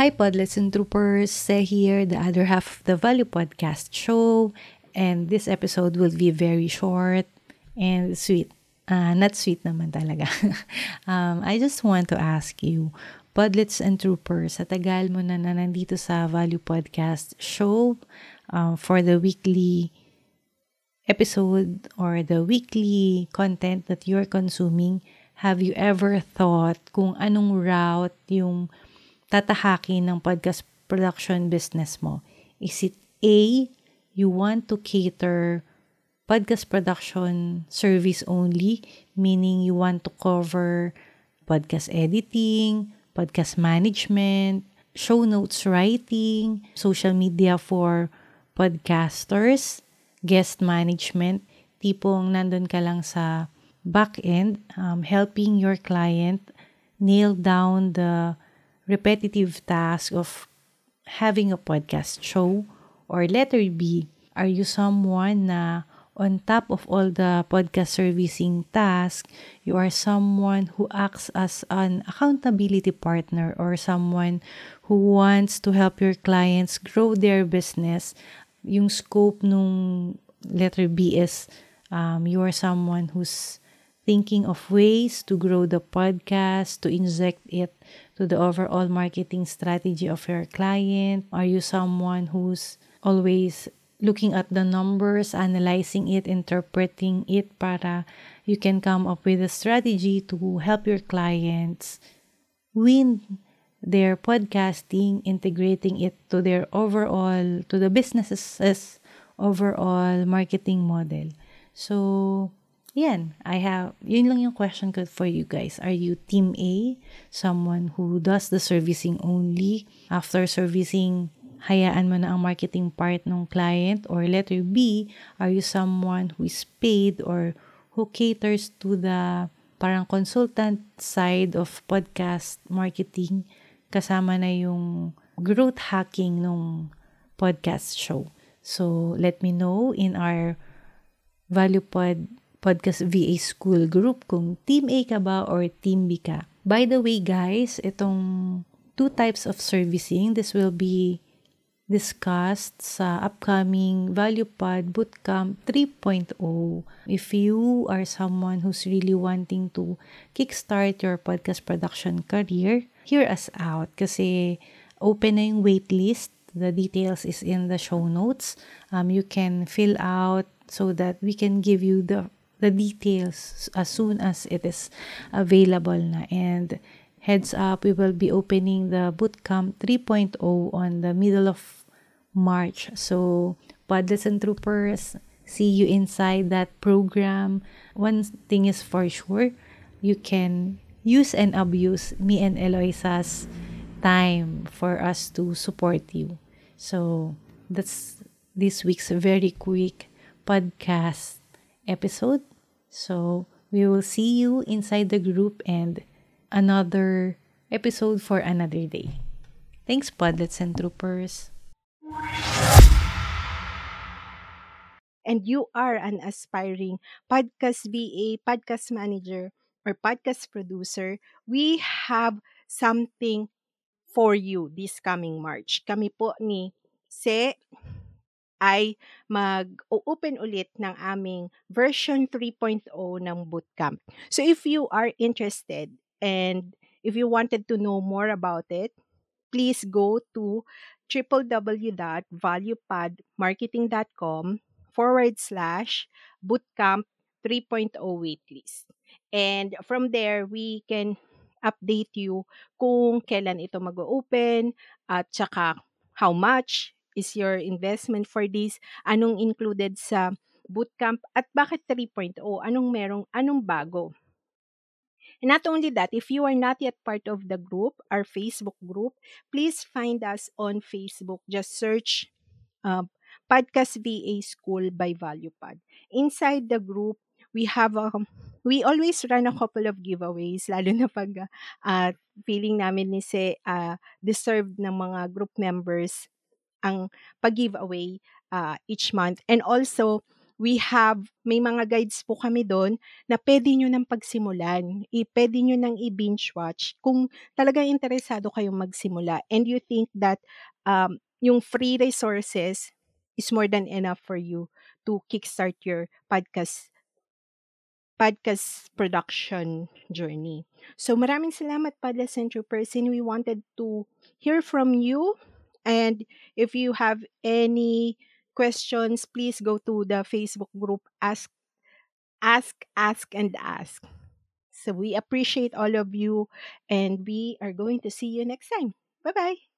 Hi, and Troopers. Se here, the other half of the Value Podcast show. And this episode will be very short and sweet. Uh, not sweet naman talaga. um, I just want to ask you, Podlets and Troopers, sa tagal mo na na nandito sa Value Podcast show um, for the weekly episode or the weekly content that you're consuming, have you ever thought kung anong route yung tatahakin ng podcast production business mo? Is it A, you want to cater podcast production service only, meaning you want to cover podcast editing, podcast management, show notes writing, social media for podcasters, guest management, tipong nandun ka lang sa back end, um, helping your client nail down the repetitive task of having a podcast show? Or letter B, are you someone na on top of all the podcast servicing task, you are someone who acts as an accountability partner or someone who wants to help your clients grow their business. Yung scope nung letter B is um, you are someone who's thinking of ways to grow the podcast, to inject it to the overall marketing strategy of your client? Are you someone who's always looking at the numbers, analyzing it, interpreting it para you can come up with a strategy to help your clients win their podcasting, integrating it to their overall, to the business's overall marketing model. So, yan, I have, yun lang yung question ko for you guys. Are you team A, someone who does the servicing only? After servicing, hayaan mo na ang marketing part ng client? Or letter B, are you someone who is paid or who caters to the parang consultant side of podcast marketing kasama na yung growth hacking ng podcast show. So, let me know in our Value Pod Podcast VA School Group kung Team A ka ba or Team B ka. By the way guys, itong two types of servicing, this will be discussed sa upcoming ValuePod Bootcamp 3.0. If you are someone who's really wanting to kickstart your podcast production career, hear us out kasi open na yung waitlist. The details is in the show notes. Um, you can fill out so that we can give you the the details as soon as it is available na. And heads up, we will be opening the Bootcamp 3.0 on the middle of March. So, Podlets and Troopers, see you inside that program. One thing is for sure, you can use and abuse me and Eloisa's time for us to support you. So, that's this week's very quick podcast episode. So, we will see you inside the group and another episode for another day. Thanks, Podlets and Troopers. and you are an aspiring podcast VA, podcast manager, or podcast producer, we have something for you this coming March. Kami po ni Se ay mag-open ulit ng aming version 3.0 ng bootcamp. So if you are interested and if you wanted to know more about it, please go to www.valuepadmarketing.com forward slash bootcamp 3.0 waitlist. And from there, we can update you kung kailan ito mag-open at saka how much is your investment for this? Anong included sa bootcamp? At bakit 3.0? Anong merong, anong bago? And not only that, if you are not yet part of the group, our Facebook group, please find us on Facebook. Just search uh, Podcast VA School by ValuePod. Inside the group, we have a we always run a couple of giveaways lalo na pag uh, feeling namin ni se uh, deserved ng mga group members ang pag-giveaway uh, each month. And also, we have, may mga guides po kami doon na pwede nyo nang pagsimulan. I, pwede nyo nang i-binge watch kung talagang interesado kayong magsimula and you think that um, yung free resources is more than enough for you to kickstart your podcast podcast production journey. So maraming salamat Padlas and Person. We wanted to hear from you and if you have any questions, please go to the Facebook group Ask Ask Ask and Ask. So we appreciate all of you and we are going to see you next time. Bye-bye.